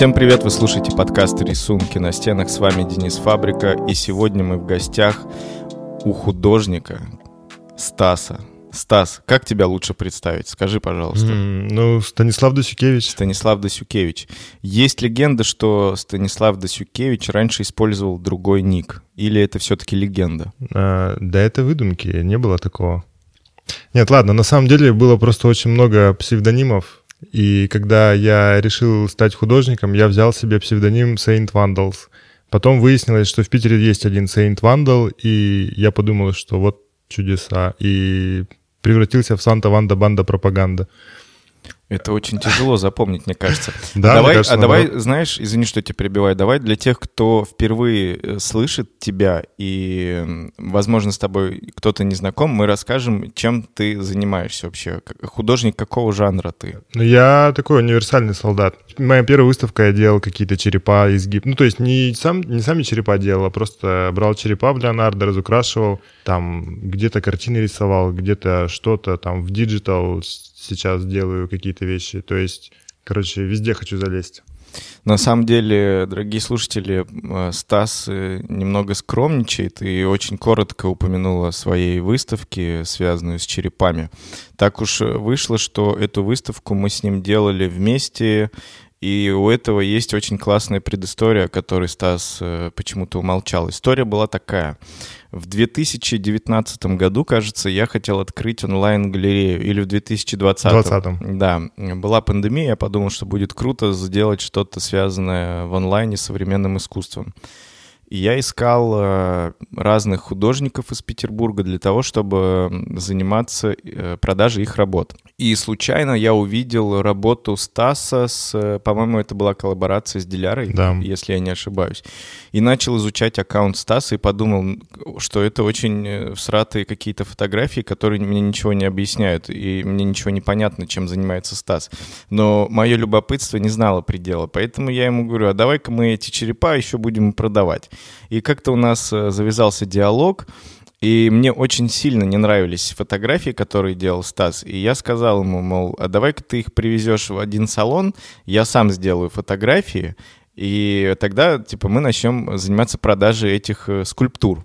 Всем привет, вы слушаете подкаст «Рисунки на стенах». С вами Денис Фабрика, и сегодня мы в гостях у художника Стаса. Стас, как тебя лучше представить? Скажи, пожалуйста. Mm, ну, Станислав Досюкевич. Станислав Досюкевич. Есть легенда, что Станислав Досюкевич раньше использовал другой ник. Или это все-таки легенда? А, да это выдумки, не было такого. Нет, ладно, на самом деле было просто очень много псевдонимов и когда я решил стать художником, я взял себе псевдоним Saint Vandals. Потом выяснилось, что в Питере есть один Saint Vandal, и я подумал, что вот чудеса. И превратился в Санта Ванда Банда Пропаганда. Это очень тяжело запомнить, мне кажется. Да, давай, кажется, а давай, знаешь, извини, что тебя перебиваю, давай для тех, кто впервые э, слышит тебя и, возможно, с тобой кто-то не знаком, мы расскажем, чем ты занимаешься вообще. Художник какого жанра ты? Ну, я такой универсальный солдат. Моя первая выставка, я делал какие-то черепа, из гипса. Ну, то есть не, сам, не сами черепа делал, а просто брал черепа в Леонардо, разукрашивал, там где-то картины рисовал, где-то что-то там в digital сейчас делаю какие-то вещи. То есть, короче, везде хочу залезть. На самом деле, дорогие слушатели, э, Стас э, немного скромничает и очень коротко упомянул о своей выставке, связанную с черепами. Так уж вышло, что эту выставку мы с ним делали вместе, и у этого есть очень классная предыстория, о которой Стас э, почему-то умолчал. История была такая. В 2019 году, кажется, я хотел открыть онлайн-галерею. Или в 2020. 2020. Да. Была пандемия, я подумал, что будет круто сделать что-то связанное в онлайне с современным искусством. И я искал э, разных художников из Петербурга для того, чтобы заниматься э, продажей их работ. И случайно я увидел работу Стаса с, э, по-моему, это была коллаборация с Дилярой, да. если я не ошибаюсь. И начал изучать аккаунт Стаса и подумал, что это очень всратые какие-то фотографии, которые мне ничего не объясняют, и мне ничего не понятно, чем занимается Стас. Но мое любопытство не знало предела, поэтому я ему говорю, а давай-ка мы эти черепа еще будем продавать. И как-то у нас э, завязался диалог, и мне очень сильно не нравились фотографии, которые делал Стас. И я сказал ему, мол, а давай-ка ты их привезешь в один салон, я сам сделаю фотографии, и тогда, типа, мы начнем заниматься продажей этих э, скульптур.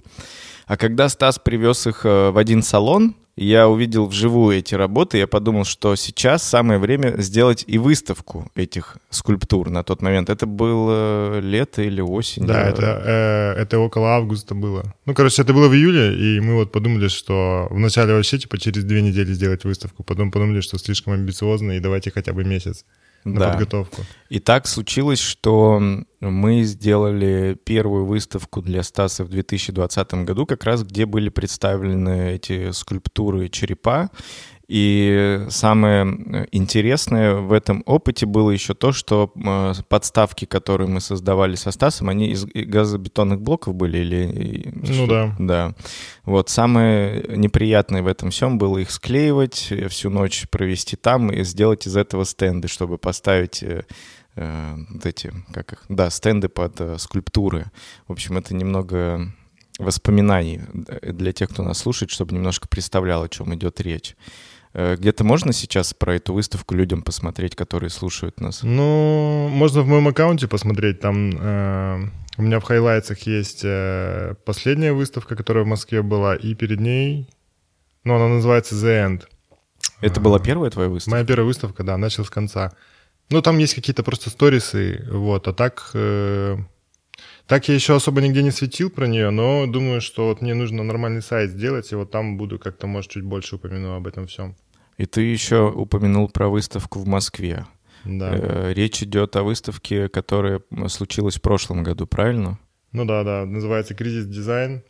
А когда Стас привез их э, в один салон, я увидел вживую эти работы, я подумал, что сейчас самое время сделать и выставку этих скульптур на тот момент. Это было лето или осень? Да, это, э, это около августа было. Ну, короче, это было в июле, и мы вот подумали, что вначале вообще, типа, через две недели сделать выставку, потом подумали, что слишком амбициозно, и давайте хотя бы месяц на да. подготовку. И так случилось, что мы сделали первую выставку для Стаса в 2020 году, как раз где были представлены эти скульптуры черепа. И самое э, интересное в этом опыте было еще то, что э, подставки, которые мы создавали со Стасом, они из газобетонных блоков были или... Ну да. Да. Вот самое неприятное в этом всем было их склеивать, всю ночь провести там и сделать из этого стенды, чтобы поставить э, вот эти, как их, да, стенды под скульптуры. В общем, это немного воспоминаний для тех, кто нас слушает, чтобы немножко представлял, о чем идет речь. Э, где-то можно сейчас про эту выставку людям посмотреть, которые слушают нас? Ну, можно в моем аккаунте посмотреть. Там э, у меня в хайлайтсах есть э, последняя выставка, которая в Москве была, и перед ней, ну, она называется The End. Это была первая твоя выставка? Моя первая выставка, да, начал с конца. Ну, там есть какие-то просто сторисы, вот, а так... Э, так я еще особо нигде не светил про нее, но думаю, что вот мне нужно нормальный сайт сделать, и вот там буду как-то, может, чуть больше упомяну об этом всем. И ты еще упомянул про выставку в Москве. Да. Э, речь идет о выставке, которая случилась в прошлом году, правильно? Ну да, да, называется «Кризис дизайн».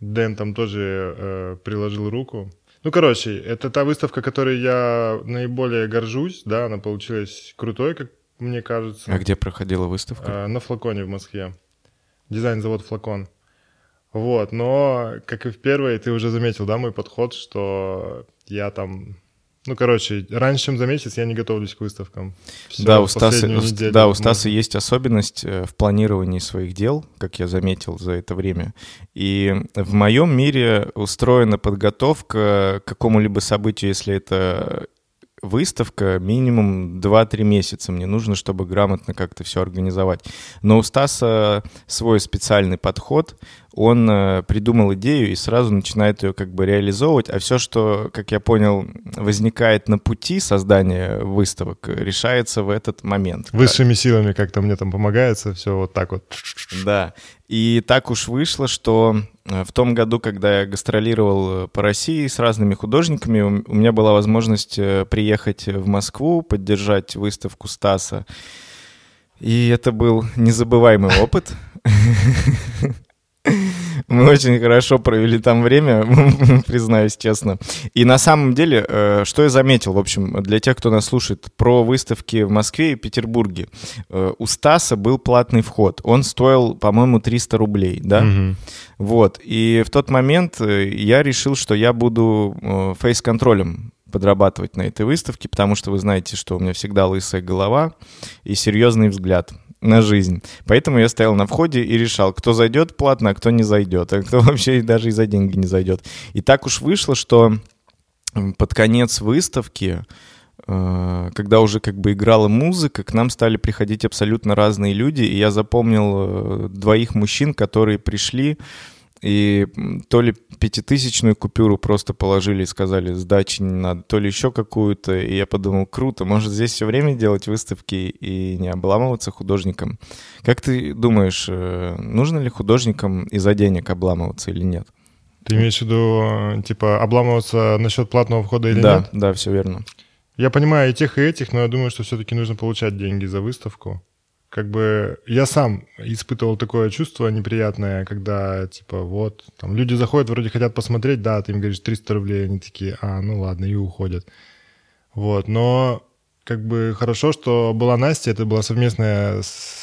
Дэн там тоже э, приложил руку. Ну, короче, это та выставка, которой я наиболее горжусь, да, она получилась крутой, как мне кажется. А где проходила выставка? Э, на Флаконе в Москве. Дизайн-завод «Флакон». Вот, но, как и в первой, ты уже заметил, да, мой подход, что я там ну, короче, раньше, чем за месяц, я не готовлюсь к выставкам. Все, да, у Стаса, неделю, да, у Стаса есть особенность э, в планировании своих дел, как я заметил за это время. И в моем мире устроена подготовка к какому-либо событию, если это выставка минимум 2-3 месяца. Мне нужно, чтобы грамотно как-то все организовать. Но у Стаса свой специальный подход. Он э, придумал идею и сразу начинает ее как бы реализовывать. А все, что, как я понял, возникает на пути создания выставок, решается в этот момент. Высшими силами как-то мне там помогается, все вот так вот. Да. И так уж вышло, что э, в том году, когда я гастролировал э, по России с разными художниками, у меня была возможность приехать в Москву, поддержать выставку Стаса. И это был незабываемый опыт. Мы очень хорошо провели там время, признаюсь честно. И на самом деле, э, что я заметил, в общем, для тех, кто нас слушает, про выставки в Москве и Петербурге. Э, у Стаса был платный вход. Он стоил, по-моему, 300 рублей, да? Угу. Вот. И в тот момент э, я решил, что я буду фейс-контролем подрабатывать на этой выставке, потому что вы знаете, что у меня всегда лысая голова и серьезный взгляд на жизнь. Поэтому я стоял на входе и решал, кто зайдет платно, а кто не зайдет, а кто вообще даже и за деньги не зайдет. И так уж вышло, что под конец выставки, э, когда уже как бы играла музыка, к нам стали приходить абсолютно разные люди, и я запомнил э, двоих мужчин, которые пришли, и то ли пятитысячную купюру просто положили и сказали, сдачи не надо, то ли еще какую-то. И я подумал, круто, может здесь все время делать выставки и не обламываться художникам. Как ты думаешь, э, нужно ли художникам из-за денег обламываться или нет? Ты имеешь в виду, типа, обламываться насчет платного входа или да, нет? Да, да, все верно. Я понимаю и тех, и этих, но я думаю, что все-таки нужно получать деньги за выставку как бы я сам испытывал такое чувство неприятное, когда, типа, вот, там люди заходят, вроде хотят посмотреть, да, ты им говоришь 300 рублей, они такие, а, ну ладно, и уходят. Вот, но как бы хорошо, что была Настя, это была совместная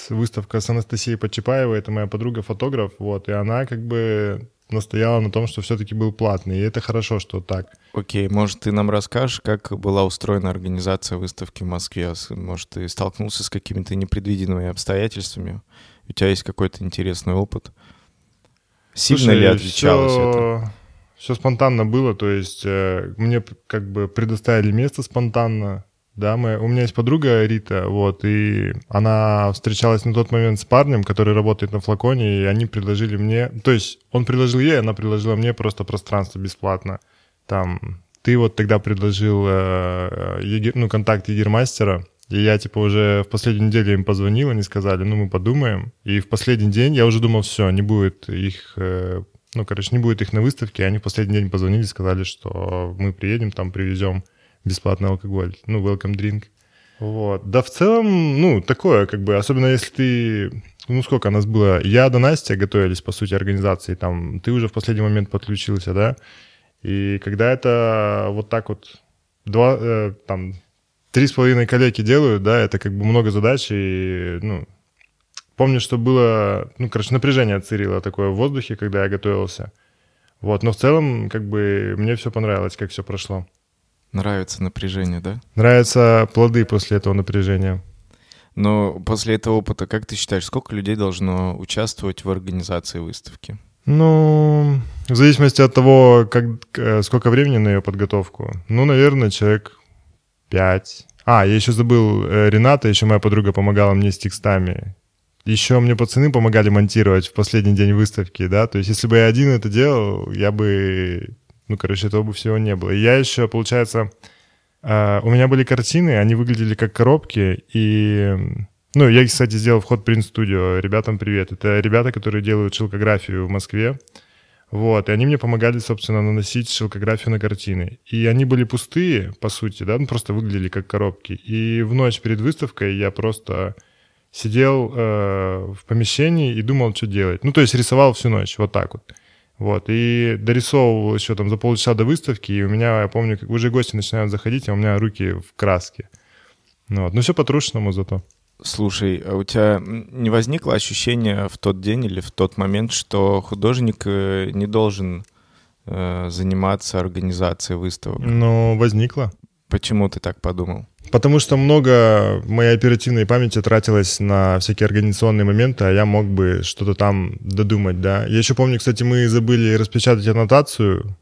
выставка с Анастасией Почепаевой, это моя подруга-фотограф, вот, и она как бы настояла на том, что все-таки был платный, и это хорошо, что так. Окей, okay, может, ты нам расскажешь, как была устроена организация выставки в Москве? Может, ты столкнулся с какими-то непредвиденными обстоятельствами? У тебя есть какой-то интересный опыт? Сильно Слушай, ли отличалось все, это? Все спонтанно было, то есть э, мне как бы предоставили место спонтанно, да, мы, у меня есть подруга Рита, вот, и она встречалась на тот момент с парнем, который работает на флаконе, и они предложили мне, то есть он предложил ей, она предложила мне просто пространство бесплатно. Там, ты вот тогда предложил э, егер, ну, контакт егермастера, и я, типа, уже в последнюю неделю им позвонил, они сказали, ну, мы подумаем. И в последний день я уже думал, все, не будет их, э, ну, короче, не будет их на выставке. И они в последний день позвонили, сказали, что мы приедем, там привезем бесплатный алкоголь, ну, welcome drink. Вот. Да в целом, ну, такое, как бы, особенно если ты, ну, сколько нас было, я до Настя готовились, по сути, организации, там, ты уже в последний момент подключился, да, и когда это вот так вот, два, э, там, три с половиной коллеги делают, да, это как бы много задач, и, ну, помню, что было, ну, короче, напряжение царило такое в воздухе, когда я готовился, вот, но в целом, как бы, мне все понравилось, как все прошло. Нравится напряжение, да? Нравятся плоды после этого напряжения. Но после этого опыта, как ты считаешь, сколько людей должно участвовать в организации выставки? Ну, в зависимости от того, как, э, сколько времени на ее подготовку. Ну, наверное, человек пять. А, я еще забыл, э, Рената, еще моя подруга помогала мне с текстами. Еще мне пацаны помогали монтировать в последний день выставки, да, то есть если бы я один это делал, я бы ну, короче, этого бы всего не было. Я еще, получается, э, у меня были картины, они выглядели как коробки, и... Ну, я, кстати, сделал вход Print Studio. Ребятам привет. Это ребята, которые делают шелкографию в Москве. Вот, и они мне помогали, собственно, наносить шелкографию на картины. И они были пустые, по сути, да, ну, просто выглядели как коробки. И в ночь перед выставкой я просто сидел э, в помещении и думал, что делать. Ну, то есть рисовал всю ночь, вот так вот. Вот, и дорисовывал еще там за полчаса до выставки, и у меня, я помню, как уже гости начинают заходить, а у меня руки в краске. Ну, вот. ну все по-трушному зато. Слушай, а у тебя не возникло ощущение в тот день или в тот момент, что художник э, не должен э, заниматься организацией выставок? Ну, возникло. Почему ты так подумал? Потому что много моей оперативной памяти тратилось на всякие организационные моменты, а я мог бы что-то там додумать, да. Я еще помню, кстати, мы забыли распечатать аннотацию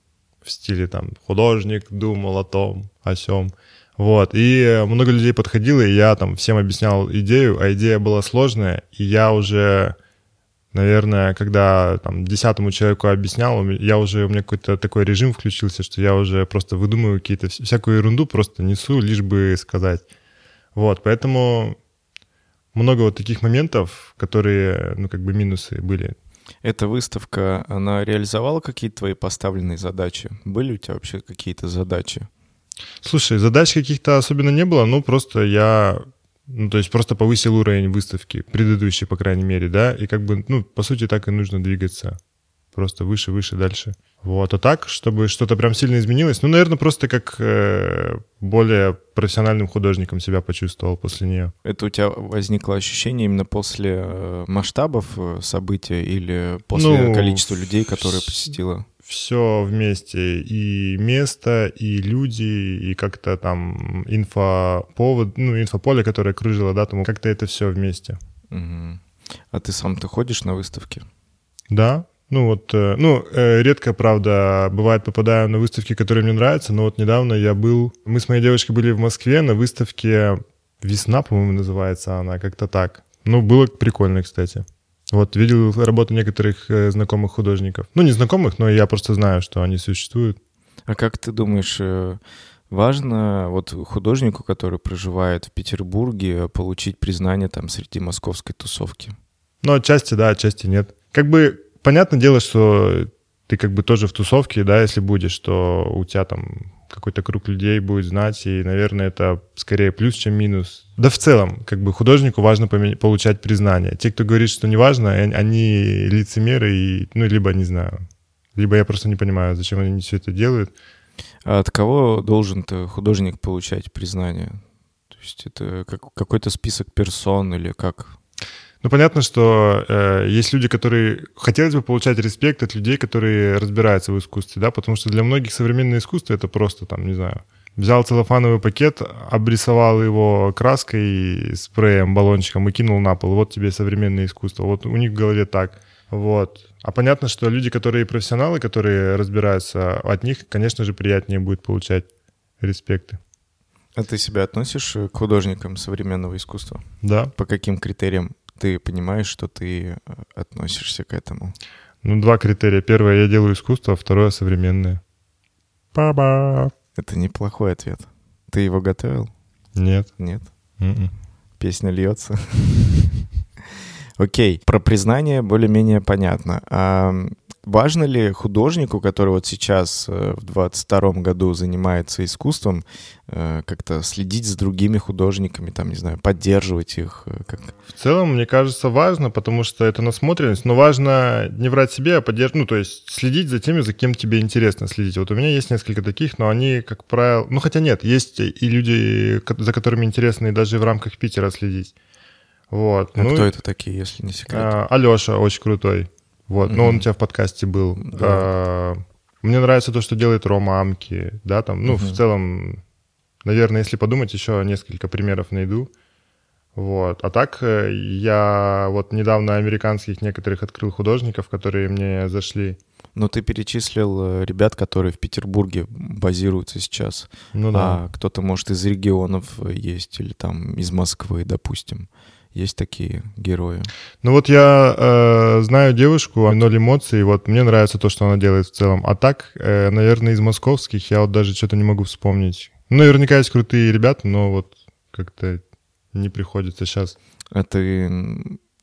в стиле там «художник думал о том, о сём». Вот, и много людей подходило, и я там всем объяснял идею, а идея была сложная, и я уже, наверное, когда там десятому человеку объяснял, я уже, у меня какой-то такой режим включился, что я уже просто выдумываю какие-то, всякую ерунду просто несу, лишь бы сказать. Вот, поэтому много вот таких моментов, которые, ну, как бы минусы были. Эта выставка, она реализовала какие-то твои поставленные задачи? Были у тебя вообще какие-то задачи? Слушай, задач каких-то особенно не было, ну просто я, ну то есть просто повысил уровень выставки, предыдущей, по крайней мере, да, и как бы, ну, по сути, так и нужно двигаться. Просто выше, выше, дальше. Вот, а так, чтобы что-то прям сильно изменилось, ну, наверное, просто как э, более профессиональным художником себя почувствовал после нее. Это у тебя возникло ощущение именно после э, масштабов э, события или после ну, количества людей, которые посетила? Все вместе, и место, и люди, и как-то там инфоповод, ну, инфополе, которое кружило, да, тому как-то это все вместе. Угу. А ты сам ты ходишь на выставки? Да, ну вот, э, ну, э, редко, правда, бывает попадаю на выставки, которые мне нравятся, но вот недавно я был, мы с моей девушкой были в Москве на выставке «Весна», по-моему, называется она, как-то так. Ну, было прикольно, кстати. Вот видел работу некоторых э, знакомых художников. Ну, не знакомых, но я просто знаю, что они существуют. А как ты думаешь, э, важно вот художнику, который проживает в Петербурге, получить признание там среди московской тусовки? Ну, отчасти да, отчасти нет. Как бы понятное дело, что ты как бы тоже в тусовке, да, если будешь, то у тебя там какой-то круг людей будет знать, и, наверное, это скорее плюс, чем минус. Да в целом, как бы художнику важно получать признание. Те, кто говорит, что не важно, они лицемеры, и, ну, либо, не знаю, либо я просто не понимаю, зачем они все это делают. А от кого должен художник, получать признание? То есть это как, какой-то список персон или как? Ну, понятно, что э, есть люди, которые хотелось бы получать респект от людей, которые разбираются в искусстве, да, потому что для многих современное искусство это просто там, не знаю, взял целлофановый пакет, обрисовал его краской, спреем, баллончиком и кинул на пол. Вот тебе современное искусство. Вот у них в голове так. Вот. А понятно, что люди, которые профессионалы, которые разбираются, от них, конечно же, приятнее будет получать респекты. А ты себя относишь к художникам современного искусства? Да. По каким критериям ты понимаешь, что ты э, относишься к этому? Ну, два критерия. Первое, я делаю искусство, а второе — современное. Баба. Это неплохой ответ. Ты его готовил? Нет. Нет? Mm-mm. М-м. Песня льется. Окей, про признание более-менее понятно. А важно ли художнику, который вот сейчас э, в 22 году занимается искусством, э, как-то следить за другими художниками, там, не знаю, поддерживать их? Э, как... В целом, мне кажется, важно, потому что это насмотренность, но важно не врать себе, а поддерживать, ну, то есть следить за теми, за кем тебе интересно следить. Вот у меня есть несколько таких, но они, как правило, ну, хотя нет, есть и люди, за которыми интересно и даже в рамках Питера следить. Вот. А ну, кто это такие, если не секрет? А, Алеша очень крутой. Вот. Mm-hmm. Ну, он у тебя в подкасте был. Да. А, мне нравится то, что делает Рома Амки, да, там, ну, mm-hmm. в целом, наверное, если подумать, еще несколько примеров найду. Вот. А так э, я вот недавно американских некоторых открыл художников, которые мне зашли. Но ты перечислил э, ребят, которые в Петербурге базируются сейчас. Ну да. А кто-то, может, из регионов есть или там из Москвы, допустим. Есть такие герои. Ну вот я э, знаю девушку, ноль эмоций, вот мне нравится то, что она делает в целом. А так, э, наверное, из московских я вот даже что-то не могу вспомнить. Ну, наверняка есть крутые ребята, но вот как-то не приходится сейчас. А ты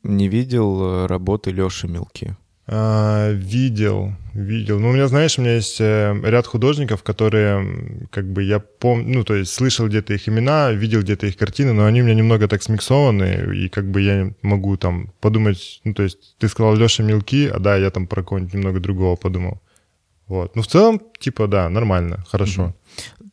не видел э, работы Лёши Мелки? А, видел, видел. Ну, у меня, знаешь, у меня есть э, ряд художников, которые, как бы, я помню, ну, то есть слышал где-то их имена, видел где-то их картины, но они у меня немного так смиксованы, и как бы я могу там подумать, ну, то есть ты сказал Леша Мелки, а да, я там про кого-нибудь немного другого подумал. Вот. Ну, в целом, типа, да, нормально, хорошо. Угу.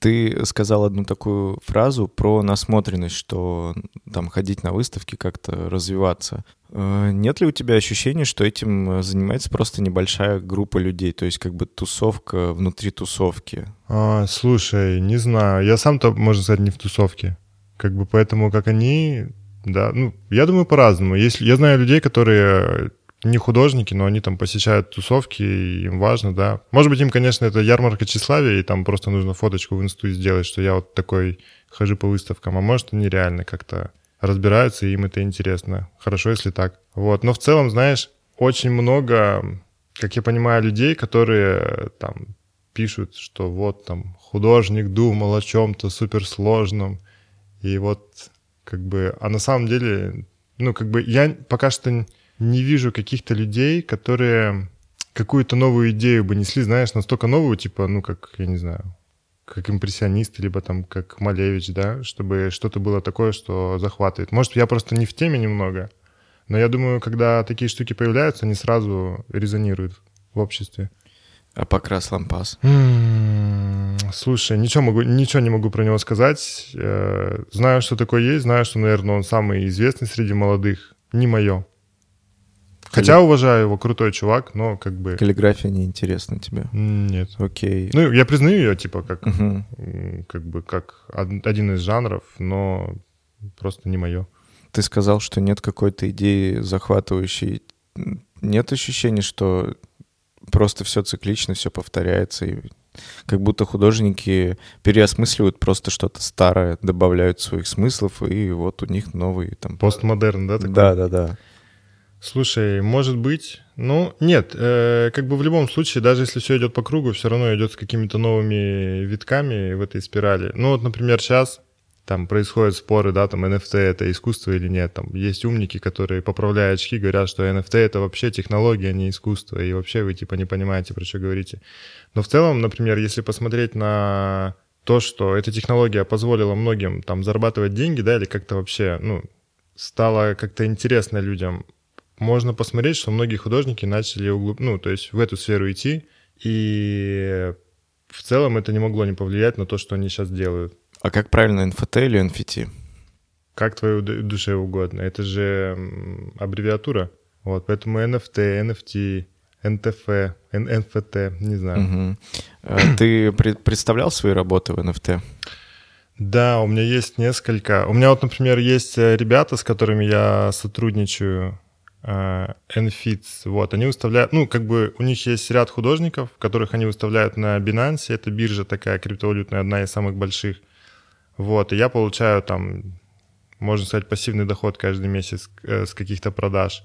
Ты сказал одну такую фразу про насмотренность, что там ходить на выставки, как-то развиваться. Э, нет ли у тебя ощущения, что этим занимается просто небольшая группа людей, то есть как бы тусовка внутри тусовки? А, слушай, не знаю, я сам-то, можно сказать, не в тусовке. Как бы поэтому, как они, да, ну, я думаю, по-разному. Если, я знаю людей, которые не художники, но они там посещают тусовки, и им важно, да. Может быть, им, конечно, это ярмарка тщеславия, и там просто нужно фоточку в инсту сделать, что я вот такой хожу по выставкам, а может, они реально как-то разбираются, и им это интересно. Хорошо, если так. Вот. Но в целом, знаешь, очень много, как я понимаю, людей, которые там пишут, что вот там художник думал о чем-то суперсложном, и вот как бы... А на самом деле, ну, как бы я пока что не вижу каких-то людей, которые какую-то новую идею бы несли, знаешь, настолько новую, типа, ну, как, я не знаю, как импрессионист, либо там как Малевич, да, чтобы что-то было такое, что захватывает. Может, я просто не в теме немного, но я думаю, когда такие штуки появляются, они сразу резонируют в обществе. А покрас лампас? Слушай, ничего, могу, ничего не могу про него сказать. Э, знаю, что такое есть, знаю, что, наверное, он самый известный среди молодых. Не мое. Хотя уважаю его, крутой чувак, но как бы... Каллиграфия неинтересна тебе? Нет. Окей. Ну, я признаю ее, типа, как, угу. как бы, как один из жанров, но просто не мое. Ты сказал, что нет какой-то идеи захватывающей. Нет ощущения, что просто все циклично, все повторяется, и как будто художники переосмысливают просто что-то старое, добавляют своих смыслов, и вот у них новый там... Постмодерн, да? Такой? Да, да, да. Слушай, может быть. Ну, нет, э, как бы в любом случае, даже если все идет по кругу, все равно идет с какими-то новыми витками в этой спирали. Ну, вот, например, сейчас там происходят споры, да, там NFT это искусство или нет. Там есть умники, которые, поправляя очки, говорят, что NFT это вообще технология, а не искусство, и вообще вы типа не понимаете, про что говорите. Но в целом, например, если посмотреть на то, что эта технология позволила многим там зарабатывать деньги, да, или как-то вообще, ну, стало как-то интересно людям можно посмотреть, что многие художники начали углуб... ну, то есть в эту сферу идти, и в целом это не могло не повлиять на то, что они сейчас делают. А как правильно, NFT или NFT? Как твоей душе угодно. Это же аббревиатура. Вот, поэтому NFT, NFT, NTF, NFT, не знаю. Угу. Ты представлял свои работы в NFT? Да, у меня есть несколько. У меня вот, например, есть э, ребята, с которыми я сотрудничаю NFITS, вот, они выставляют, ну, как бы у них есть ряд художников, которых они выставляют на Binance, это биржа такая криптовалютная, одна из самых больших, вот, и я получаю там, можно сказать, пассивный доход каждый месяц э, с каких-то продаж.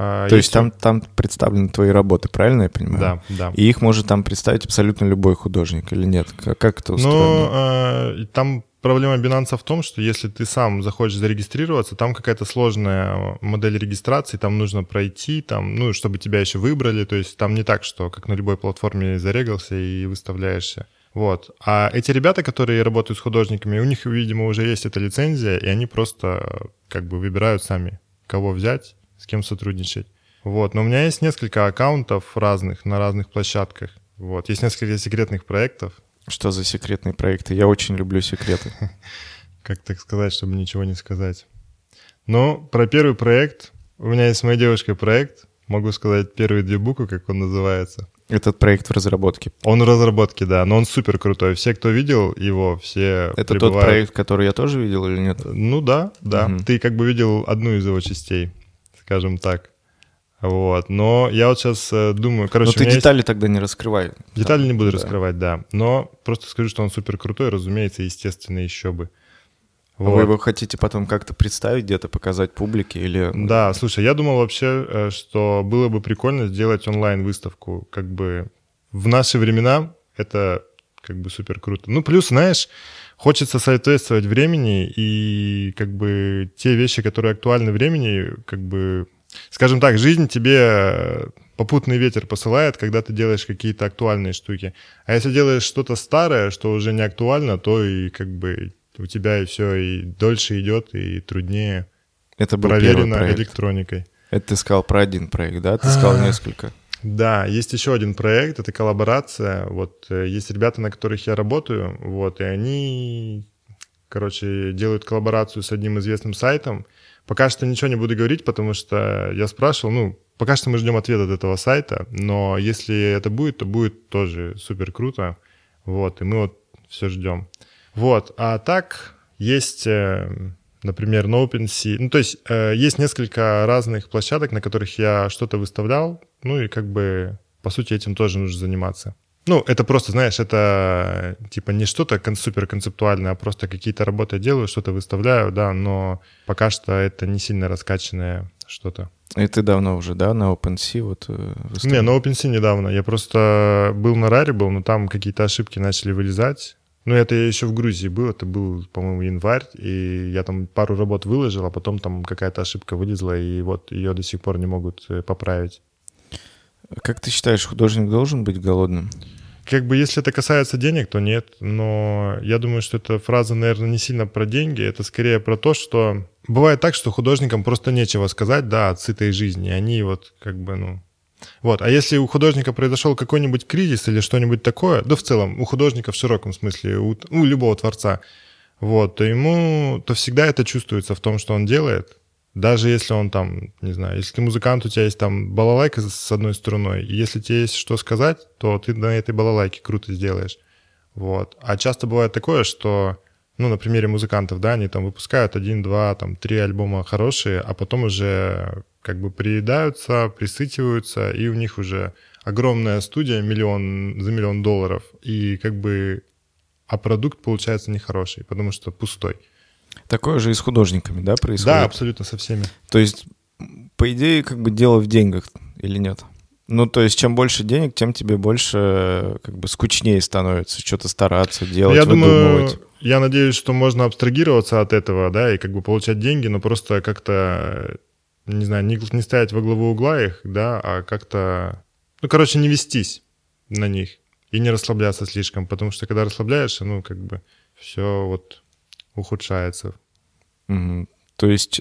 А, То есть, есть там, там представлены твои работы, правильно я понимаю? Да, да. И их может там представить абсолютно любой художник или нет? Как, как это устроено? Ну, э, там Проблема Binance в том, что если ты сам захочешь зарегистрироваться, там какая-то сложная модель регистрации, там нужно пройти, там, ну, чтобы тебя еще выбрали, то есть там не так, что как на любой платформе зарегался и выставляешься. Вот. А эти ребята, которые работают с художниками, у них, видимо, уже есть эта лицензия, и они просто как бы выбирают сами, кого взять, с кем сотрудничать. Вот. Но у меня есть несколько аккаунтов разных на разных площадках. Вот. Есть несколько секретных проектов, что за секретные проекты? Я очень люблю секреты. Как так сказать, чтобы ничего не сказать? Ну, про первый проект. У меня есть с моей девушкой проект. Могу сказать первые две буквы, как он называется. Этот проект в разработке. Он в разработке, да, но он супер крутой. Все, кто видел его, все Это прибывают... тот проект, который я тоже видел или нет? Ну да, да. Угу. Ты как бы видел одну из его частей, скажем так. Вот, но я вот сейчас э, думаю, короче... Но ты детали есть... тогда не раскрывай. Детали не буду да. раскрывать, да. Но просто скажу, что он супер крутой, разумеется, естественно, еще бы. Вот. Вы его хотите потом как-то представить, где-то показать публике или... Да, слушай, я думал вообще, э, что было бы прикольно сделать онлайн-выставку. Как бы в наши времена это как бы супер круто. Ну, плюс, знаешь, хочется соответствовать времени, и как бы те вещи, которые актуальны времени, как бы Скажем так, жизнь тебе э, попутный ветер посылает, когда ты делаешь какие-то актуальные штуки. А если делаешь что-то старое, что уже не актуально, то и как бы у тебя и все и дольше идет, и труднее. Это был проверено электроникой. Это ты сказал про один проект, да? Ты сказал несколько. Да, есть еще один проект, это коллаборация. Вот э, есть ребята, на которых я работаю, вот, и они, короче, делают коллаборацию с одним известным сайтом. Пока что ничего не буду говорить, потому что я спрашивал, ну, пока что мы ждем ответ от этого сайта, но если это будет, то будет тоже супер круто. Вот, и мы вот все ждем. Вот, а так есть, э, например, на OpenSea, ну, то есть э, есть несколько разных площадок, на которых я что-то выставлял, ну, и как бы, по сути, этим тоже нужно заниматься. Ну, это просто, знаешь, это типа не что-то супер концептуальное, а просто какие-то работы делаю, что-то выставляю, да, но пока что это не сильно раскачанное что-то. И ты давно уже, да, на OpenSea вот э, Не, на OpenSea недавно. Я просто был на Раре, был, но там какие-то ошибки начали вылезать. Ну, это я еще в Грузии был, это был, по-моему, январь, и я там пару работ выложил, а потом там какая-то ошибка вылезла, и вот ее до сих пор не могут э, поправить. Как ты считаешь, художник должен быть голодным? Как бы если это касается денег, то нет. Но я думаю, что эта фраза, наверное, не сильно про деньги. Это скорее про то, что бывает так, что художникам просто нечего сказать, да, от сытой жизни. Они вот как бы, ну... Вот. А если у художника произошел какой-нибудь кризис или что-нибудь такое, да в целом у художника в широком смысле, у, у любого творца, вот, то ему, то всегда это чувствуется в том, что он делает. Даже если он там, не знаю, если ты музыкант, у тебя есть там балалайка с одной струной, и если тебе есть что сказать, то ты на этой балалайке круто сделаешь. Вот. А часто бывает такое, что, ну, на примере музыкантов, да, они там выпускают один, два, там, три альбома хорошие, а потом уже как бы приедаются, присытиваются, и у них уже огромная студия, миллион, за миллион долларов, и как бы, а продукт получается нехороший, потому что пустой. Такое же и с художниками, да, происходит? Да, абсолютно со всеми. То есть, по идее, как бы дело в деньгах или нет? Ну, то есть, чем больше денег, тем тебе больше как бы скучнее становится что-то стараться делать, я выдумывать. Думаю, я надеюсь, что можно абстрагироваться от этого, да, и как бы получать деньги, но просто как-то, не знаю, не, не ставить во главу угла их, да, а как-то, ну, короче, не вестись на них и не расслабляться слишком, потому что когда расслабляешься, ну, как бы все вот ухудшается. Угу. То есть,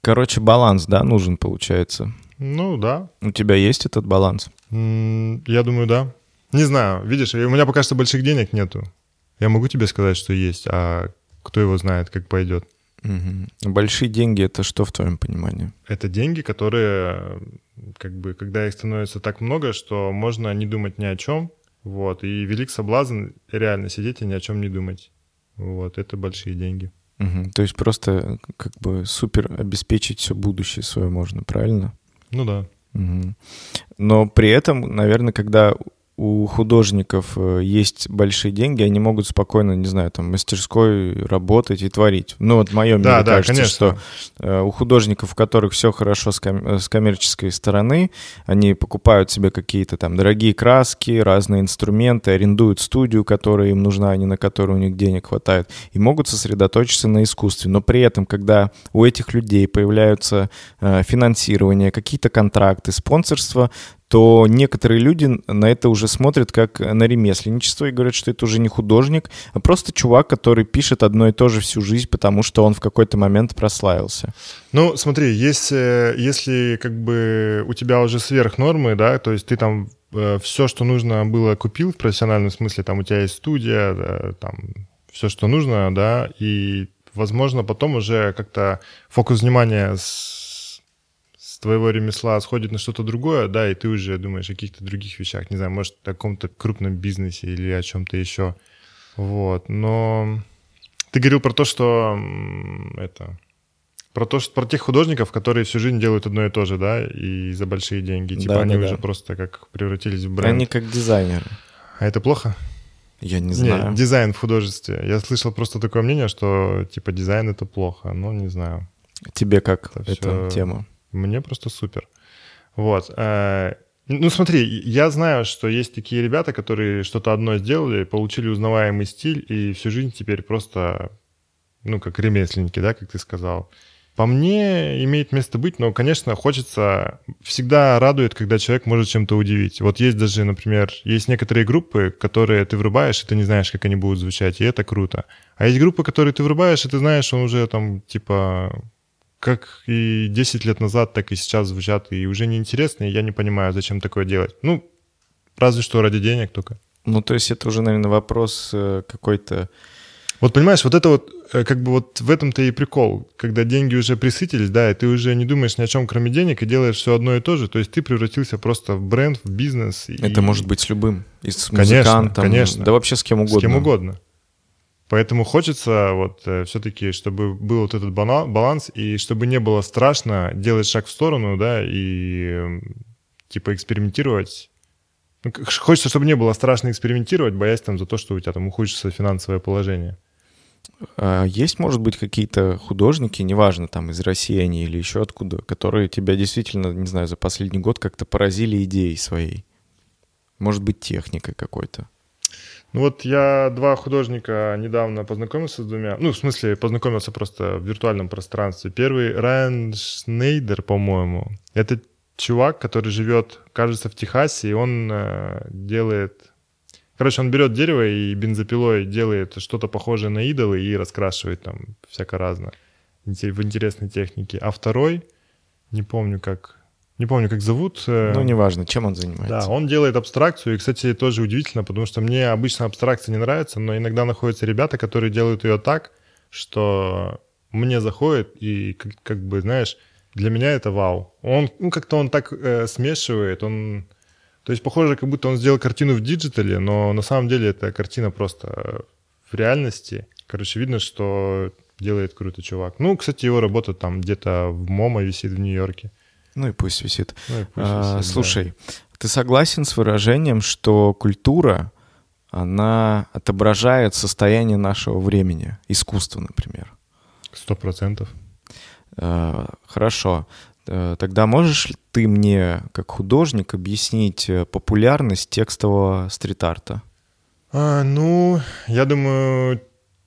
короче, баланс, да, нужен, получается? Ну, да. У тебя есть этот баланс? Я думаю, да. Не знаю, видишь, у меня пока что больших денег нету. Я могу тебе сказать, что есть, а кто его знает, как пойдет. Угу. Большие деньги это что в твоем понимании? Это деньги, которые, как бы, когда их становится так много, что можно не думать ни о чем, вот, и велик соблазн реально сидеть и ни о чем не думать. Вот, это большие деньги. Угу. То есть просто как бы супер обеспечить все будущее свое можно, правильно? Ну да. Угу. Но при этом, наверное, когда у художников э, есть большие деньги, они могут спокойно, не знаю, там, мастерской работать и творить. Ну, вот мое да, мне да, кажется, конечно. что э, у художников, у которых все хорошо с, ком- с коммерческой стороны, они покупают себе какие-то там дорогие краски, разные инструменты, арендуют студию, которая им нужна, а не на которую у них денег хватает, и могут сосредоточиться на искусстве. Но при этом, когда у этих людей появляются э, финансирование, какие-то контракты, спонсорство, то некоторые люди на это уже смотрят как на ремесленничество и говорят, что это уже не художник, а просто чувак, который пишет одно и то же всю жизнь, потому что он в какой-то момент прославился. Ну, смотри, если, если как бы у тебя уже сверх нормы, да, то есть ты там э, все, что нужно было, купил в профессиональном смысле, там у тебя есть студия, да, там все, что нужно, да, и, возможно, потом уже как-то фокус внимания с твоего ремесла сходит на что-то другое, да, и ты уже думаешь о каких-то других вещах, не знаю, может, о каком-то крупном бизнесе или о чем-то еще. Вот, но ты говорил про то, что это про то, что про тех художников, которые всю жизнь делают одно и то же, да, и за большие деньги. Типа да, они да, уже да. просто как превратились в бренд. Они как дизайнеры. А это плохо? Я не знаю. Не, дизайн в художестве. Я слышал просто такое мнение, что типа дизайн это плохо, но не знаю. Тебе как это эта все... тема? Мне просто супер. Вот. Э, ну, смотри, я знаю, что есть такие ребята, которые что-то одно сделали, получили узнаваемый стиль, и всю жизнь теперь просто, ну, как ремесленники, да, как ты сказал. По мне, имеет место быть, но, конечно, хочется... Всегда радует, когда человек может чем-то удивить. Вот есть даже, например, есть некоторые группы, которые ты врубаешь, и ты не знаешь, как они будут звучать, и это круто. А есть группы, которые ты врубаешь, и ты знаешь, он уже там, типа, как и 10 лет назад, так и сейчас звучат, и уже неинтересны, и я не понимаю, зачем такое делать. Ну, разве что ради денег только. Ну, то есть это уже, наверное, вопрос э, какой-то... Вот понимаешь, вот это вот, э, как бы вот в этом-то и прикол, когда деньги уже присытились, да, и ты уже не думаешь ни о чем, кроме денег, и делаешь все одно и то же, то есть ты превратился просто в бренд, в бизнес. Это и... может быть с любым, и с конечно, музыкантом, конечно. да вообще с кем угодно. С кем угодно. Поэтому хочется вот э, все-таки, чтобы был вот этот баланс, и чтобы не было страшно делать шаг в сторону, да, и типа экспериментировать Ну, хочется, чтобы не было страшно экспериментировать, боясь там за то, что у тебя там ухудшится финансовое положение. А есть, может быть, какие-то художники, неважно, там, из России они или еще откуда, которые тебя действительно, не знаю, за последний год как-то поразили идеей своей? Может быть, техникой какой-то? Ну вот я два художника недавно познакомился с двумя. Ну, в смысле, познакомился просто в виртуальном пространстве. Первый Райан Шнейдер, по-моему. Это чувак, который живет, кажется, в Техасе, и он э, делает... Короче, он берет дерево и бензопилой делает что-то похожее на идолы и раскрашивает там всяко разное в интересной технике. А второй, не помню, как не помню, как зовут. Э, ну, неважно, чем он занимается. Да, он делает абстракцию, и, кстати, тоже удивительно, потому что мне обычно абстракция не нравится, но иногда находятся ребята, которые делают ее так, что мне заходит, и как, как бы, знаешь, для меня это вау. Он, ну, как-то он так э, смешивает, он... То есть похоже, как будто он сделал картину в digital е, но на самом деле это картина просто в реальности. Короче, видно, что делает круто чувак. Ну, кстати, его работа там где-то в MoMA висит в Нью-Йорке. Ну и пусть висит. Ну и пусть а, висит слушай, да. ты согласен с выражением, что культура, она отображает состояние нашего времени, искусство, например? Сто процентов. А, хорошо. А, тогда можешь ты мне, как художник, объяснить э, популярность текстового стрит-арта? А, ну, я думаю,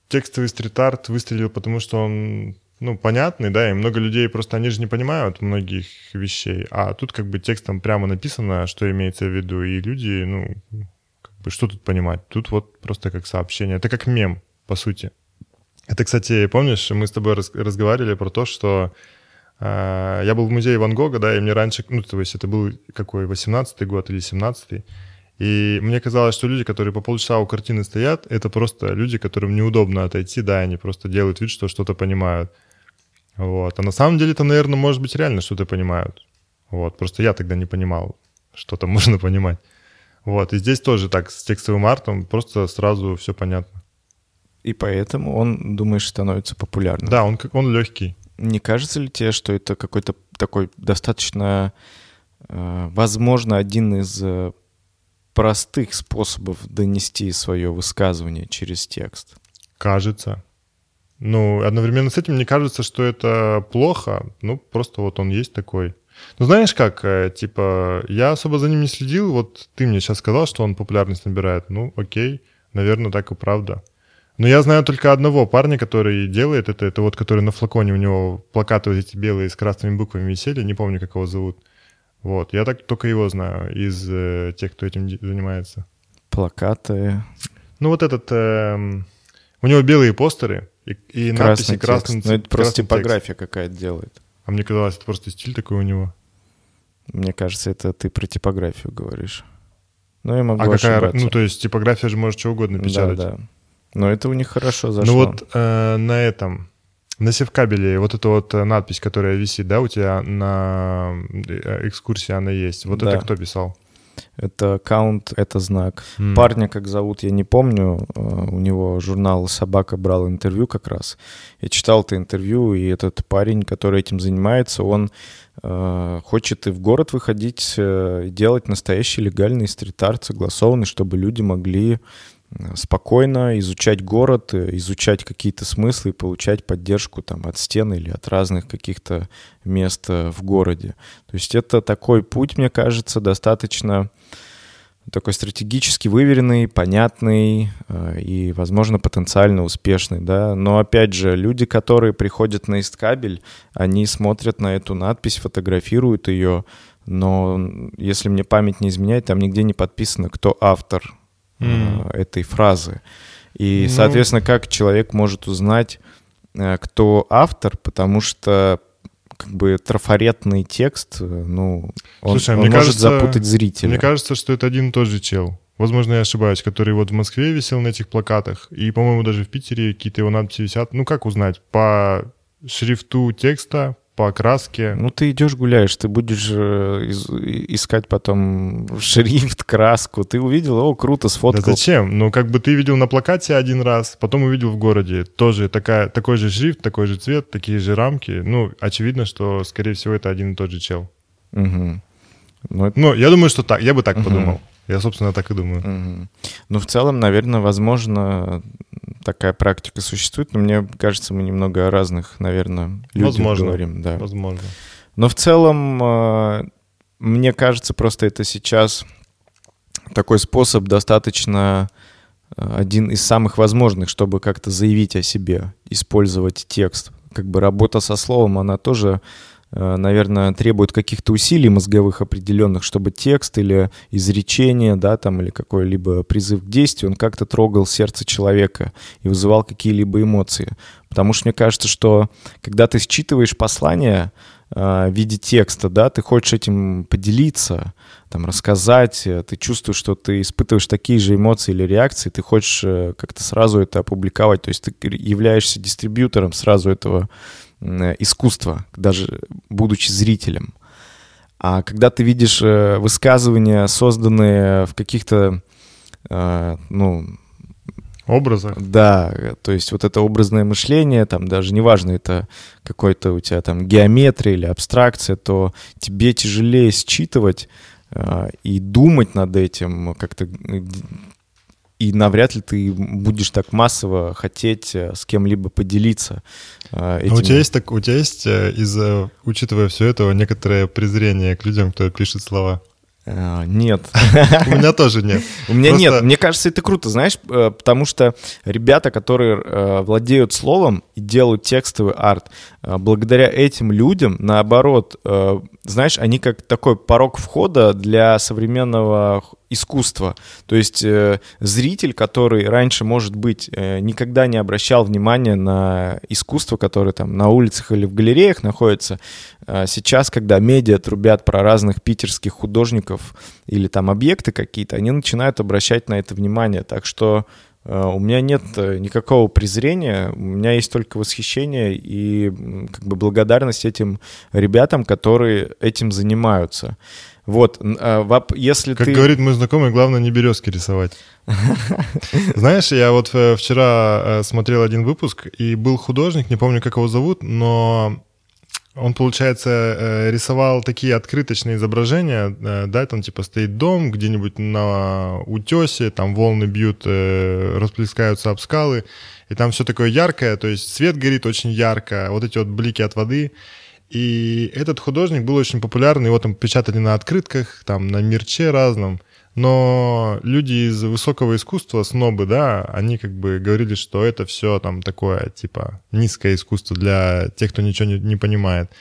текстовый стрит-арт выстрелил, потому что он ну, понятный, да, и много людей просто, они же не понимают многих вещей, а тут как бы текстом прямо написано, что имеется в виду, и люди, ну, как бы что тут понимать? Тут вот просто как сообщение, это как мем, по сути. Это, кстати, помнишь, мы с тобой раз, разговаривали про то, что э, я был в музее Ван Гога, да, и мне раньше, ну, то есть это был какой, 18-й год или 17-й, и мне казалось, что люди, которые по полчаса у картины стоят, это просто люди, которым неудобно отойти, да, они просто делают вид, что что-то понимают. Вот. А на самом деле это, наверное, может быть реально что-то понимают. Вот. Просто я тогда не понимал, что там можно понимать. Вот. И здесь тоже так, с текстовым артом просто сразу все понятно. И поэтому он, думаешь, становится популярным. Да, он, он легкий. Не кажется ли тебе, что это какой-то такой достаточно, э, возможно, один из э, простых способов донести свое высказывание через текст? Кажется. Ну, одновременно с этим мне кажется, что это плохо. Ну, просто вот он есть такой. Ну, знаешь как, э, типа, я особо за ним не следил. Вот ты мне сейчас сказал, что он популярность набирает. Ну, окей, наверное, так и правда. Но я знаю только одного парня, который делает это. Это вот, который на флаконе у него плакаты вот эти белые с красными буквами висели. Не помню, как его зовут. Вот, я так только его знаю из э, тех, кто этим занимается. Плакаты. Ну, вот этот... Э, у него белые постеры, и, и красный надписи красным Ну, это просто типография какая-то делает. А мне казалось, это просто стиль такой у него. Мне кажется, это ты про типографию говоришь. Ну, я могу а какая, Ну, то есть типография же может что угодно печатать. Да, да. Но это у них хорошо зашло. Ну вот э, на этом, на севкабеле, вот эта вот э, надпись, которая висит, да, у тебя на э, экскурсии она есть. Вот да. это кто писал? Это аккаунт, это знак. Mm. Парня, как зовут, я не помню. Э, у него журнал «Собака» брал интервью как раз. Я читал это интервью, и этот парень, который этим занимается, он э, хочет и в город выходить, э, делать настоящий легальный стрит-арт, согласованный, чтобы люди могли спокойно изучать город, изучать какие-то смыслы получать поддержку там от стен или от разных каких-то мест э, в городе. То есть это такой путь, мне кажется, достаточно такой стратегически выверенный, понятный э, и, возможно, потенциально успешный, да. Но, опять же, люди, которые приходят на Исткабель, они смотрят на эту надпись, фотографируют ее, но, если мне память не изменяет, там нигде не подписано, кто автор mm. этой фразы. И, ну... соответственно, как человек может узнать, э, кто автор, потому что как бы трафаретный текст, э, ну, он, Слушай, он мне может кажется, запутать зрителя. Мне кажется, что это один и тот же чел. Возможно, я ошибаюсь, который вот в Москве висел на этих плакатах, и, по-моему, даже в Питере какие-то его надписи висят. Ну, как узнать? По шрифту текста, по окраске. Ну, ты идешь гуляешь, ты будешь э, искать потом шрифт, краску. Ты увидел, о, круто, сфоткал. Да зачем? Ну, как бы ты видел на плакате один раз, потом увидел в городе. Тоже такая, такой же шрифт, такой же цвет, такие же рамки. Ну, очевидно, что, скорее всего, это один и тот же чел. Угу. Ну, это... ну я думаю, что так. Я бы так угу. подумал. Я, собственно, так и думаю. Угу. Ну, в целом, наверное, возможно, такая практика существует, но мне кажется, мы немного о разных, наверное, людях Возможно. говорим. Да. Возможно. Но в целом, э, мне кажется, просто это сейчас такой способ достаточно э, один из самых возможных, чтобы как-то заявить о себе, использовать текст. Как бы работа со словом, она тоже, наверное, требует каких-то усилий мозговых определенных, чтобы текст или изречение, да, там, или какой-либо призыв к действию, он как-то трогал сердце человека и вызывал какие-либо эмоции. Потому что мне кажется, что когда ты считываешь послание, в виде текста, да, ты хочешь этим поделиться, там, рассказать, ты чувствуешь, что ты испытываешь такие же эмоции или реакции, ты хочешь э, как-то сразу это опубликовать, то есть ты являешься дистрибьютором сразу этого искусства, даже будучи зрителем. А когда ты видишь э, высказывания, созданные в каких-то, э, ну, образах. Да, то есть вот это образное мышление, там даже неважно, это какой-то у тебя там геометрия или абстракция, то тебе тяжелее считывать э, и думать над этим как-то и навряд ли ты будешь так массово хотеть э, с кем-либо поделиться. Э, этим. А у тебя есть так, у тебя есть э, из-за, учитывая все это, некоторое презрение к людям, кто пишет слова? Нет. У меня тоже нет. У меня нет. Мне кажется, это круто, знаешь, э, потому что ребята, которые э, владеют словом и делают текстовый арт, э, благодаря этим людям, наоборот, знаешь, они как такой порог входа для современного искусства. То есть э, зритель, который раньше, может быть, э, никогда не обращал внимания на искусство, которое там на улицах или в галереях находится, э, сейчас, когда медиа трубят про разных питерских художников или там объекты какие-то, они начинают обращать на это внимание. Так что э, у меня нет э, никакого презрения, у меня есть только восхищение и как бы благодарность этим ребятам, которые этим занимаются. Вот, а, если как ты... говорит мой знакомый, главное не березки рисовать. Знаешь, я вот э, вчера э, смотрел один выпуск, и был художник, не помню, как его зовут, но он, получается, э, рисовал такие открыточные изображения, да, там типа стоит дом где-нибудь на утесе, там волны бьют, расплескаются об скалы, и там все такое яркое, то есть свет горит очень ярко, вот эти вот блики от воды, и этот художник был очень популярный, его там печатали на открытках, там на мерче разном. Но люди из высокого искусства, снобы, да, они как бы говорили, что это все там такое, типа, низкое искусство для тех, кто ничего не, не понимает.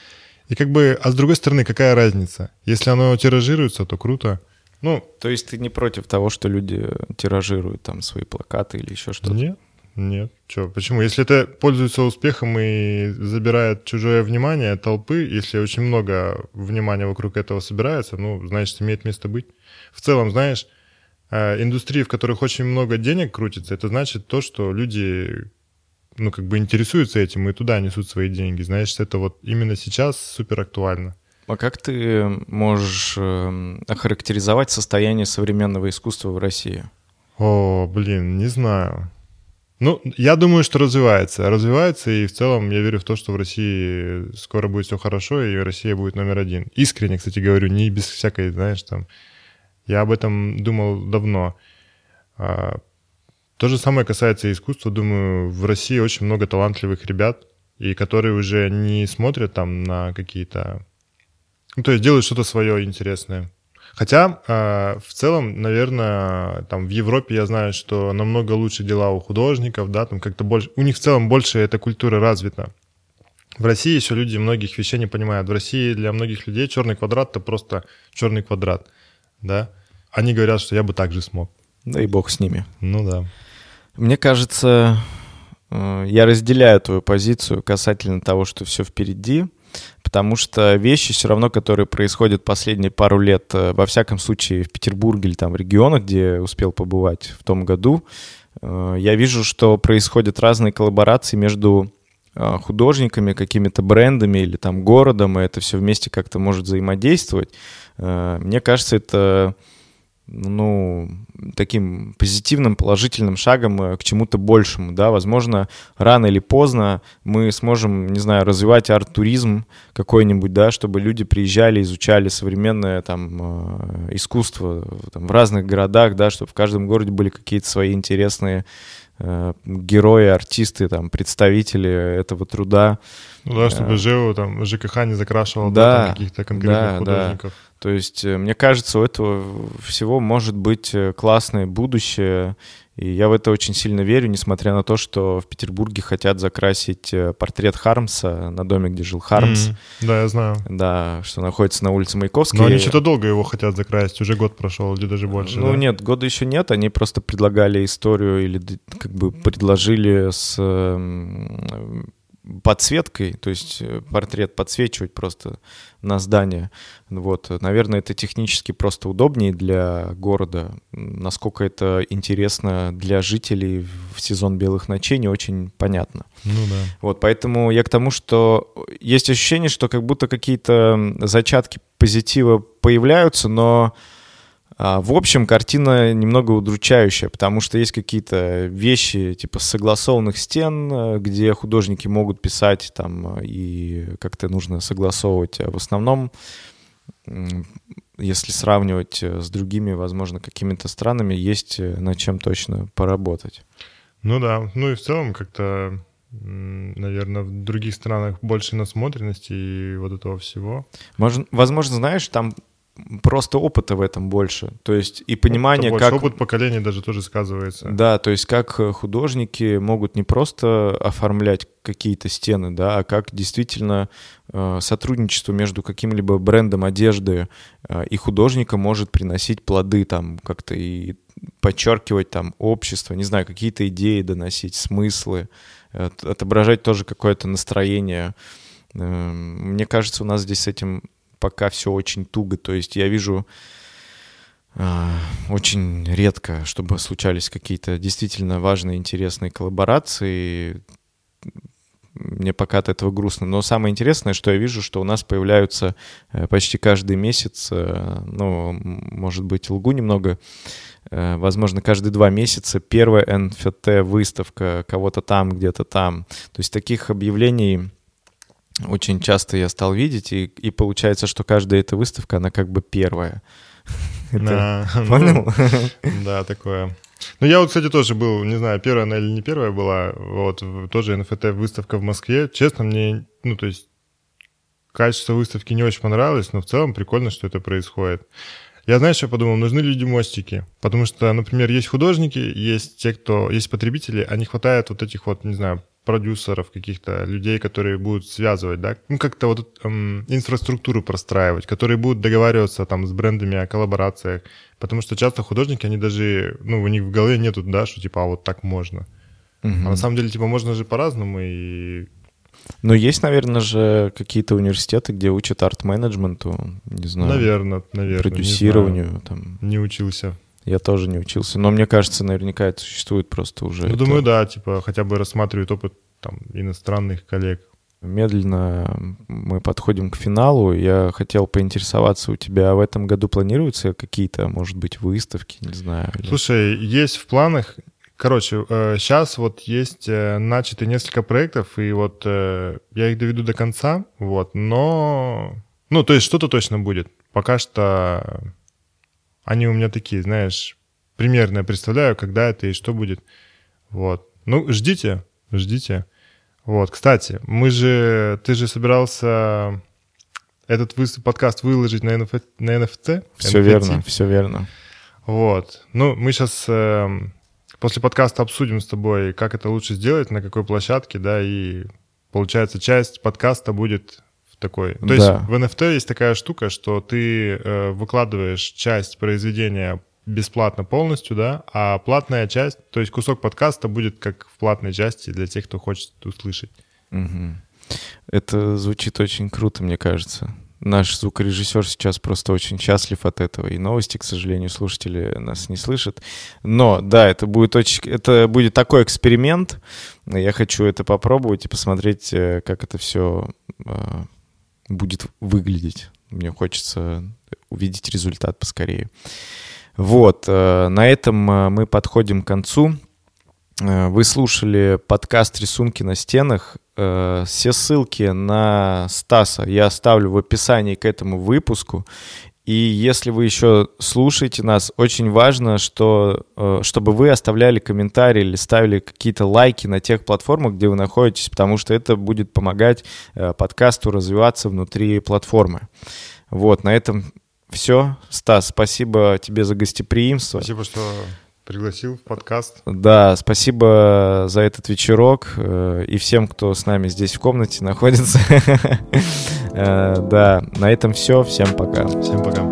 И как бы, а с другой стороны, какая разница? Если оно тиражируется, то круто. Ну, то есть ты не против того, что люди тиражируют там свои плакаты или еще что-то? Нет, нет. Че, почему? Если это пользуется успехом и забирает чужое внимание толпы, если очень много внимания вокруг этого собирается, ну, значит, имеет место быть. В целом, знаешь, э, индустрии, в которых очень много денег крутится, это значит то, что люди ну, как бы интересуются этим и туда несут свои деньги. Знаешь, это вот именно сейчас супер актуально. А как ты можешь э, охарактеризовать состояние современного искусства в России? О, блин, не знаю. Ну, я думаю, что развивается. Развивается, и в целом я верю в то, что в России скоро будет все хорошо, и Россия будет номер один. Искренне, кстати, говорю, не без всякой, знаешь, там... Я об этом думал давно. А, то же самое касается искусства. Думаю, в России очень много талантливых ребят, и которые уже не смотрят там на какие-то... Ну, то есть делают что-то свое интересное. Хотя э, в целом, наверное, там в Европе я знаю, что намного лучше дела у художников, да, там как-то больше, у них в целом больше эта культура развита. В России еще люди многих вещей не понимают. В России для многих людей черный квадрат это просто черный квадрат, да. Они говорят, что я бы так же смог. Да и бог с ними. Ну да. Мне кажется, э, я разделяю твою позицию касательно того, что все впереди потому что вещи все равно, которые происходят последние пару лет, э, во всяком случае в Петербурге или там в регионах, где успел побывать в том году, э, я вижу, что происходят разные коллаборации между э, художниками, какими-то брендами или там городом, и это все вместе как-то может взаимодействовать. Мне кажется, это ну, таким позитивным, положительным шагом э, к чему-то большему, да, возможно, рано или поздно мы сможем, не знаю, развивать арт-туризм какой-нибудь, да, чтобы люди приезжали, изучали современное там э, искусство там, в разных городах, да, чтобы в каждом городе были какие-то свои интересные э, герои, артисты, там, представители этого труда. Ну да, чтобы ЖЭО, там, ЖКХ не закрашивал да, да, каких-то конкретных да, художников. Да. То есть, э, мне кажется, у этого всего может быть э, классное будущее, и я в это очень сильно верю, несмотря на то, что в Петербурге хотят закрасить э, портрет Хармса на доме, где жил Хармс. Mm, да, я знаю. Да, что находится на улице Маяковской. Но они что-то долго его хотят закрасить, уже год прошел, или даже больше. Ну да? нет, года еще нет, они просто предлагали историю или как бы предложили с подсветкой, то есть э, портрет подсвечивать просто на здание. Вот, наверное, это технически просто удобнее для города. Насколько это интересно для жителей в сезон белых ночей, не очень понятно. Ну да. Вот, поэтому я к тому, что есть ощущение, что как будто какие-то зачатки позитива появляются, но в общем, картина немного удручающая, потому что есть какие-то вещи типа согласованных стен, э, где художники могут писать там э, и как-то нужно согласовывать. А в основном, если сравнивать э, с другими, возможно, какими-то странами, есть над чем точно поработать. Ну да, ну и в целом как-то наверное, в других странах больше насмотренности и вот этого всего. Может, возможно, знаешь, там просто опыта в этом больше. То есть и понимание, как... Опыт поколения даже тоже сказывается. Да, то есть как э, художники могут не просто оформлять какие-то стены, да, а как действительно э, сотрудничество между каким-либо брендом одежды э, и художника может приносить плоды там как-то и подчеркивать там общество, не знаю, какие-то идеи доносить, смыслы, э, отображать тоже какое-то настроение. Э, мне кажется, у нас здесь с этим пока все очень туго. То есть я вижу э, очень редко, чтобы случались какие-то действительно важные, интересные коллаборации. Мне пока от этого грустно. Но самое интересное, что я вижу, что у нас появляются э, почти каждый месяц, э, ну, может быть, лгу немного, э, возможно, каждые два месяца первая NFT-выставка кого-то там, где-то там. То есть таких объявлений очень часто я стал видеть, и, и получается, что каждая эта выставка, она как бы первая. Да, Понял? Да, такое. Ну, я вот, кстати, тоже был, не знаю, первая она или не первая была, вот, тоже NFT-выставка в Москве. Честно, мне, ну, то есть, качество выставки не очень понравилось, но в целом прикольно, что это происходит. Я, знаешь, что подумал? Нужны люди-мостики. Потому что, например, есть художники, есть те, кто... Есть потребители, а не хватает вот этих вот, не знаю, продюсеров, каких-то людей, которые будут связывать, да, ну как-то вот эм, инфраструктуру простраивать, которые будут договариваться там с брендами о коллаборациях, потому что часто художники, они даже, ну у них в голове нету, да, что типа а вот так можно. Угу. А на самом деле типа можно же по-разному и но есть, наверное, же какие-то университеты, где учат арт-менеджменту, не знаю. Наверное, наверное. Продюсированию. Не, знаю. там. не учился. Я тоже не учился. Но мне кажется, наверняка это существует просто уже. Ну, это... думаю, да, типа хотя бы рассматривают опыт там, иностранных коллег. Медленно мы подходим к финалу. Я хотел поинтересоваться у тебя, в этом году планируются какие-то, может быть, выставки, не знаю? Или... Слушай, есть в планах, Короче, сейчас э, вот есть э, начаты несколько проектов, и вот э, я их доведу до конца, вот, но... Ну, то есть что-то точно будет. Пока что они у меня такие, знаешь, примерно я представляю, когда это и что будет. Вот. Ну, ждите, ждите. Вот, кстати, мы же, ты же собирался этот вы, подкаст выложить на, NF, на NFT? Все NFT. верно, все верно. Вот. Ну, мы сейчас э, после подкаста обсудим с тобой, как это лучше сделать, на какой площадке, да, и получается часть подкаста будет такой. То да. есть в NFT есть такая штука, что ты э, выкладываешь часть произведения бесплатно полностью, да, а платная часть, то есть кусок подкаста будет как в платной части для тех, кто хочет услышать. Угу. Это звучит очень круто, мне кажется. Наш звукорежиссер сейчас просто очень счастлив от этого. И новости, к сожалению, слушатели нас не слышат. Но да, это будет очень, это будет такой эксперимент. Я хочу это попробовать и посмотреть, э, как это все будет выглядеть. Мне хочется увидеть результат поскорее. Вот, на этом мы подходим к концу. Вы слушали подкаст «Рисунки на стенах». Все ссылки на Стаса я оставлю в описании к этому выпуску. И если вы еще слушаете нас, очень важно, что, э, чтобы вы оставляли комментарии или ставили какие-то лайки на тех платформах, где вы находитесь, потому что это будет помогать э, подкасту развиваться внутри платформы. Вот, на этом все. Стас, спасибо тебе за гостеприимство. Спасибо, что пригласил в подкаст. Да, спасибо за этот вечерок э, и всем, кто с нами здесь в комнате находится. Э, да, на этом все. Всем пока. Всем пока.